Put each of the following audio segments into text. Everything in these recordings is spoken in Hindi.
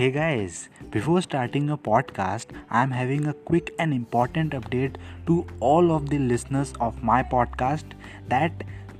Hey guys, before starting a podcast, I am having a quick and important update to all of the listeners of my podcast that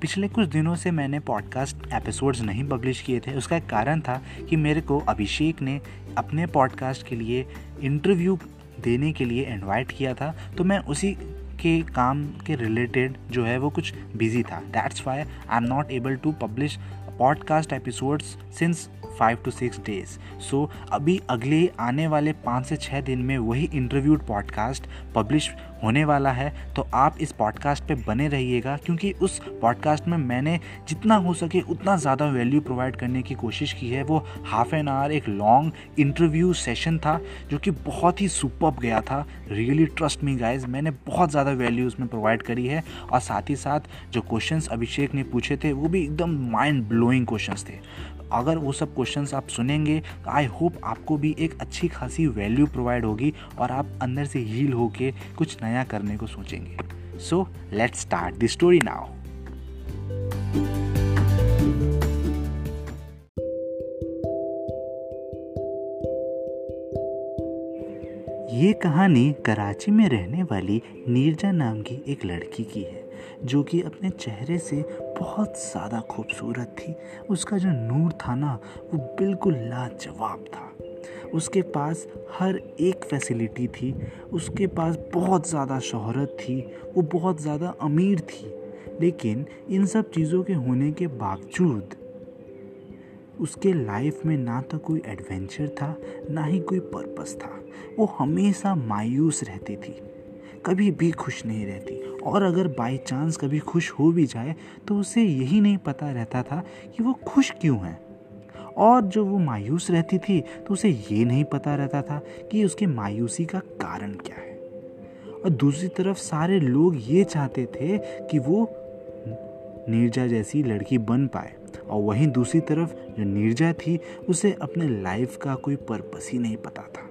पिछले कुछ दिनों से मैंने पॉडकास्ट एपिसोड्स नहीं पब्लिश किए थे। उसका एक कारण था कि मेरे को अभिषेक ने अपने पॉडकास्ट के लिए इंटरव्यू देने के लिए इनवाइट किया था तो मैं उसी के काम के रिलेटेड जो है वो कुछ बिज़ी था। That's why I am not able to publish podcast episodes since five to six days so अभी अगले आने वाले पाँच से छः दिन में वही इंटरव्यूड पॉडकास्ट पब्लिश होने वाला है। तो आप इस पॉडकास्ट पे बने रहिएगा, क्योंकि उस पॉडकास्ट में मैंने जितना हो सके उतना ज़्यादा वैल्यू प्रोवाइड करने की कोशिश की है। वो हाफ़ एन आवर एक लॉन्ग इंटरव्यू सेशन था, जो कि बहुत ही सुपर गया था। रियली ट्रस्ट मी गाइज़ मैंने बहुत ज़्यादा वैल्यू उसमें प्रोवाइड करी है। और साथ ही साथ जो क्वेश्चंस अभिषेक ने पूछे थे, वो भी एकदम माइंड ब्लोइंग क्वेश्चंस थे। अगर वो सब क्वेश्चंस आप सुनेंगे तो आई होप आपको भी एक अच्छी खासी वैल्यू प्रोवाइड होगी और आप अंदर से हील होके कुछ नया करने को सोचेंगे। So let's start the story now ये कहानी कराची में रहने वाली नीरजा नाम की एक लड़की की है, जो कि अपने चेहरे से बहुत ज़्यादा खूबसूरत थी। उसका जो नूर था ना, वो बिल्कुल लाजवाब था। उसके पास हर एक फैसिलिटी थी। उसके पास बहुत ज़्यादा शोहरत थी। वो बहुत ज़्यादा अमीर थी। लेकिन इन सब चीज़ों के होने के बावजूद, उसके लाइफ में ना तो कोई एडवेंचर था, ना ही कोई पर्पस था। वो हमेशा मायूस रहती थी। कभी भी खुश नहीं रहती। और अगर बाई चांस कभी खुश हो भी जाए तो उसे यही नहीं पता रहता था कि वो खुश क्यों है। और जो वो मायूस रहती थी तो उसे ये नहीं पता रहता था कि उसके मायूसी का कारण क्या है। और दूसरी तरफ़ सारे लोग ये चाहते थे कि वो नीरजा जैसी लड़की बन पाए। और वहीं दूसरी तरफ़ जो नीरजा थी, उसे अपने लाइफ का कोई पर्पस ही नहीं पता था।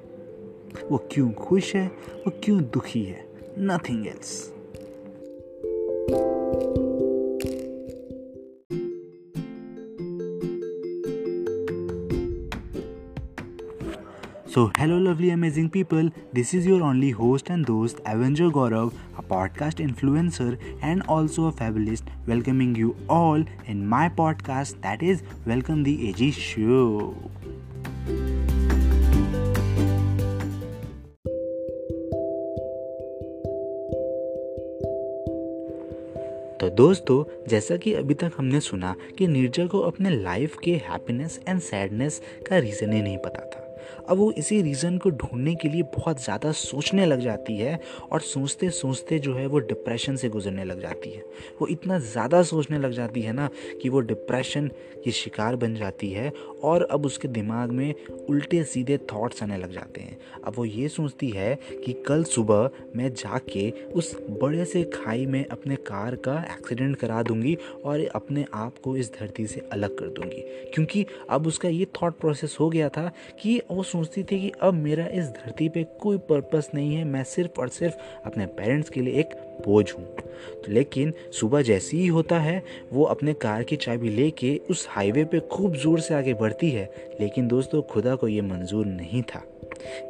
वो क्यों खुश है? वो क्यों दुखी है? nothing else. So, hello, lovely, amazing people. This is your only host and host, Avenger Gaurav, a podcast influencer and also a fabulist, welcoming you all in my podcast that is Welcome the AG Show. तो दोस्तों, जैसा कि अभी तक हमने सुना कि नीरजा को अपने लाइफ के हैप्पीनेस एंड सैडनेस का रीज़न ही नहीं पता था। अब वो इसी रीज़न को ढूँढने के लिए बहुत ज़्यादा सोचने लग जाती है और सोचते सोचते जो है वो डिप्रेशन से गुजरने लग जाती है। वो इतना ज़्यादा सोचने लग जाती है ना कि वो डिप्रेशन की शिकार बन जाती है और अब उसके दिमाग में उल्टे सीधे थॉट्स आने लग जाते हैं। अब वो ये सोचती है कि कल सुबह मैं जाके उस बड़े से खाई में अपने कार का एक्सीडेंट करा दूँगी और अपने आप को इस धरती से अलग कर दूँगी। क्योंकि अब उसका ये थॉट प्रोसेस हो गया था कि वो सोचती थी कि अब मेरा इस धरती पे कोई पर्पस नहीं है, मैं सिर्फ़ और सिर्फ़ अपने पेरेंट्स के लिए एक बोझ हूँ। तो लेकिन सुबह जैसी ही होता है, वो अपने कार की चाबी लेके उस हाईवे पे खूब ज़ोर से आगे बढ़ती है, लेकिन दोस्तों खुदा को ये मंजूर नहीं था।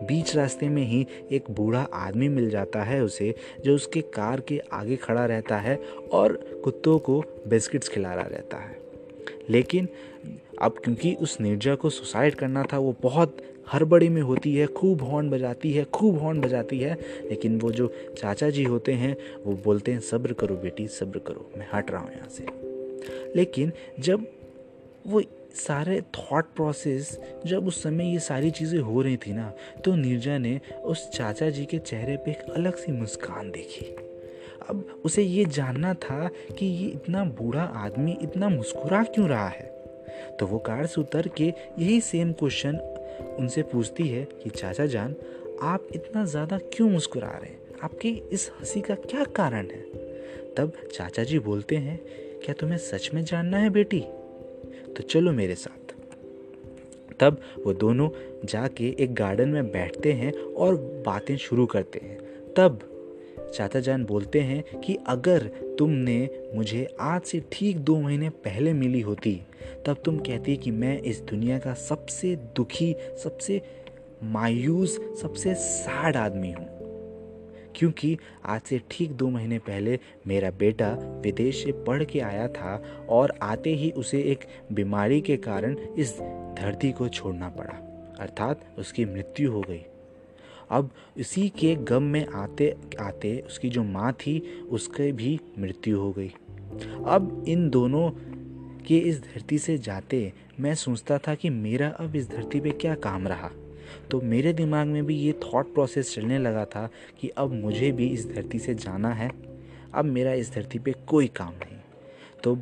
बीच रास्ते में ही एक बूढ़ा आदमी मिल जाता है उसे, जो उसके कार के आगे खड़ा रहता है और कुत्तों को बिस्किट्स खिला रहा रहता है। लेकिन अब क्योंकि उस निर्जा को सुसाइड करना था, वो बहुत हड़बड़ी में होती है, खूब हॉर्न बजाती है, खूब हॉर्न बजाती है, लेकिन वो जो चाचा जी होते हैं, वो बोलते हैं, सब्र करो बेटी, सब्र करो, मैं हट रहा हूँ यहाँ से। लेकिन जब वो सारे थॉट प्रोसेस जब उस समय ये सारी चीज़ें हो रही थी ना तो नीरजा ने उस चाचा जी के चेहरे पे एक अलग सी मुस्कान देखी। अब उसे ये जानना था कि ये इतना बूढ़ा आदमी इतना मुस्कुरा क्यों रहा है? तो वो कार से उतर के यही सेम क्वेश्चन उनसे पूछती है कि चाचा जान, आप इतना ज़्यादा क्यों मुस्कुरा रहे हैं? आपकी इस हँसी का क्या कारण है? तब चाचा जी बोलते हैं, क्या तुम्हें सच में जानना है बेटी? तो चलो मेरे साथ। तब वो दोनों जाके एक गार्डन में बैठते हैं और बातें शुरू करते हैं। तब चाचा जान बोलते हैं कि अगर तुमने मुझे आज से ठीक दो महीने पहले मिली होती, तब तुम कहती कि मैं इस दुनिया का सबसे दुखी, सबसे मायूस, सबसे सैड आदमी हूँ। क्योंकि आज से ठीक दो महीने पहले मेरा बेटा विदेश से पढ़ के आया था और आते ही उसे एक बीमारी के कारण इस धरती को छोड़ना पड़ा। अर्थात उसकी मृत्यु हो गई। अब इसी के गम में आते आते उसकी जो माँ थी, उसके भी मृत्यु हो गई। अब इन दोनों के इस धरती से जाते मैं सोचता था कि मेरा अब इस धरती पे क्या काम रहा। तो मेरे दिमाग में भी ये थॉट प्रोसेस चलने लगा था कि अब मुझे भी इस धरती से जाना है। अब मेरा इस धरती पे कोई काम नहीं। तो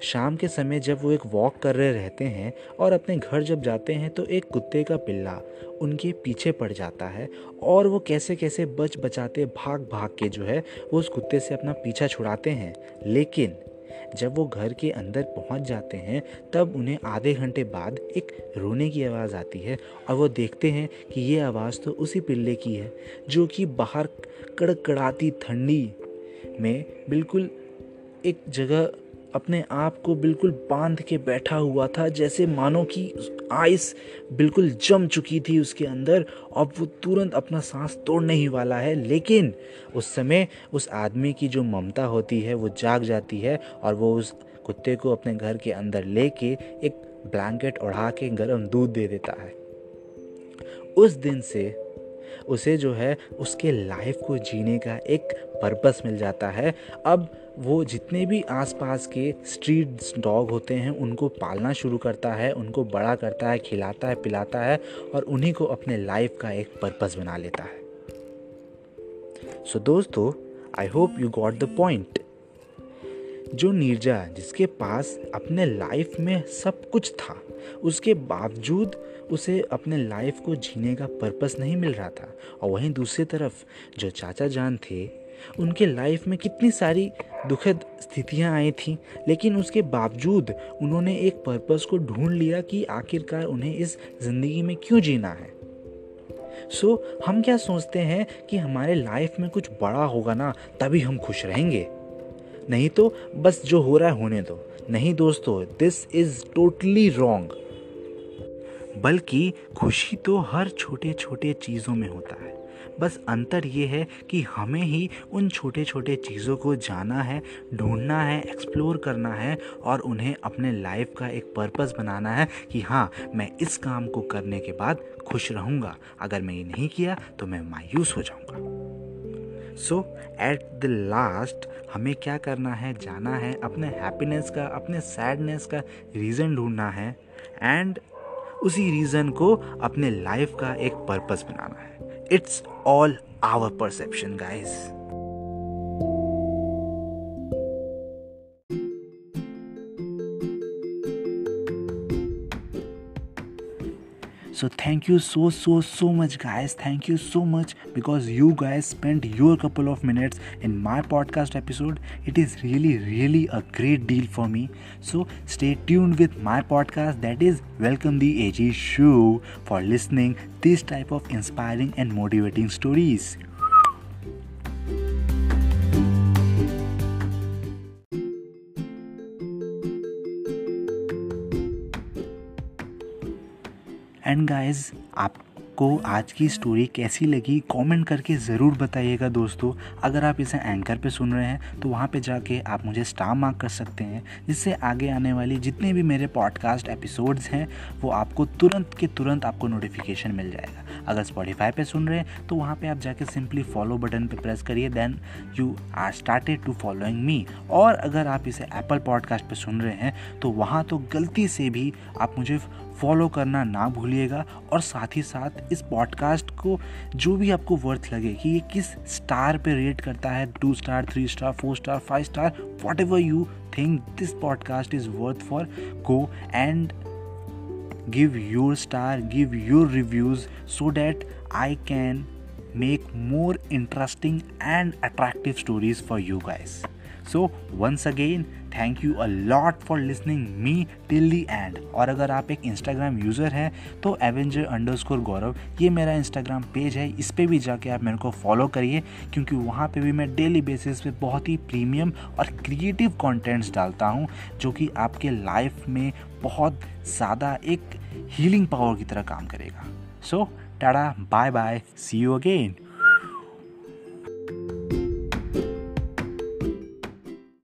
शाम के समय जब वो एक वॉक कर रहे रहते हैं और अपने घर जब जाते हैं तो एक कुत्ते का पिल्ला उनके पीछे पड़ जाता है और वो कैसे कैसे बच बचाते भाग भाग के जो है, वो उस कुत्ते से अपना पीछा छुड़ाते हैं। लेकिन जब वो घर के अंदर पहुँच जाते हैं, तब उन्हें आधे घंटे बाद एक रोने की आवाज़ आती है और वो देखते हैं कि ये आवाज़ तो उसी पिल्ले की है, जो कि बाहर कड़कड़ाती ठंडी में बिल्कुल एक जगह अपने आप को बिल्कुल बाँध के बैठा हुआ था, जैसे मानो कि आइस बिल्कुल जम चुकी थी उसके अंदर, अब वो तुरंत अपना सांस तोड़ने ही वाला है। लेकिन उस समय उस आदमी की जो ममता होती है, वो जाग जाती है और वो उस कुत्ते को अपने घर के अंदर लेके एक ब्लैंकेट ओढ़ा के गर्म दूध दे देता है। उस दिन से उसे जो है उसके लाइफ को जीने का एक पर्पस मिल जाता है। अब वो जितने भी आसपास के स्ट्रीट डॉग होते हैं उनको पालना शुरू करता है उनको बड़ा करता है खिलाता है पिलाता है और उन्हीं को अपने लाइफ का एक पर्पस बना लेता है। सो so, दोस्तों I hope you got the point जो नीरजा जिसके पास अपने लाइफ में सब कुछ था उसके बावजूद उसे अपने लाइफ को जीने का पर्पस नहीं मिल रहा था। और वहीं दूसरी तरफ़ जो चाचा जान थे उनके लाइफ में कितनी सारी दुखद स्थितियाँ आई थी लेकिन उसके बावजूद उन्होंने एक पर्पस को ढूंढ लिया कि आखिरकार उन्हें इस ज़िंदगी में क्यों जीना है। सो so, हम क्या सोचते हैं कि हमारे लाइफ में कुछ बड़ा होगा ना तभी हम खुश रहेंगे? नहीं तो बस जो हो रहा है होने दो। नहीं दोस्तों दिस इज़ टोटली रॉन्ग बल्कि खुशी तो हर छोटे छोटे चीज़ों में होता है। बस अंतर ये है कि हमें ही उन छोटे छोटे चीज़ों को जाना है, ढूंढना है एक्सप्लोर करना है और उन्हें अपने लाइफ का एक पर्पस बनाना है कि हाँ मैं इस काम को करने के बाद खुश रहूँगा। अगर मैं ये नहीं किया तो मैं मायूस हो जाऊँगा। सो एट द लास्ट हमें क्या करना है, जाना है, अपने हैप्पीनेस का, अपने सैडनेस का रीज़न ढूंढना है एंड उसी रीज़न को अपने लाइफ का एक पर्पस बनाना है it's all our perception guys. So thank you so so so much guys. Thank you so much because you guys spent your couple of minutes in my podcast episode. It is really really a great deal for me. So stay tuned with my podcast. That is welcome the ag show for listening this type of inspiring and motivating stories and guys आपको आज की स्टोरी कैसी लगी? कमेंट करके ज़रूर बताइएगा दोस्तों। अगर आप इसे एंकर पे सुन रहे हैं तो वहाँ पे जाके आप मुझे स्टार मार्क कर सकते हैं, जिससे आगे आने वाली जितने भी मेरे पॉडकास्ट एपिसोड्स हैं, वो आपको तुरंत के तुरंत आपको नोटिफिकेशन मिल जाएगा। अगर स्पॉटीफाई पे सुन रहे हैं तो वहाँ पे आप जाके सिंपली फॉलो बटन पे प्रेस करिए then you are started to following me और अगर आप इसे एप्पल पॉडकास्ट पे सुन रहे हैं तो वहाँ तो गलती से भी आप मुझे फॉलो करना ना भूलिएगा और साथ ही साथ इस पॉडकास्ट को जो भी आपको वर्थ लगे, कि ये किस स्टार पे रेट करता है two star three star four star five star whatever you think this podcast is worth for go and give your star give your reviews so that i can make more interesting and attractive stories for you guys so once again thank you a lot for listening me till the end और अगर आप एक इंस्टाग्राम यूज़र हैं तो एवेंजर अंडर स्कोर गौरव ये मेरा इंस्टाग्राम पेज है। इस पर भी जाके आप मेरे को फॉलो करिए, क्योंकि वहाँ पे भी मैं डेली बेसिस पे बहुत ही प्रीमियम और क्रिएटिव कंटेंट्स डालता हूँ, जो कि आपके लाइफ में बहुत ज़्यादा एक हीलिंग पावर की तरह काम करेगा। So tata bye bye see you again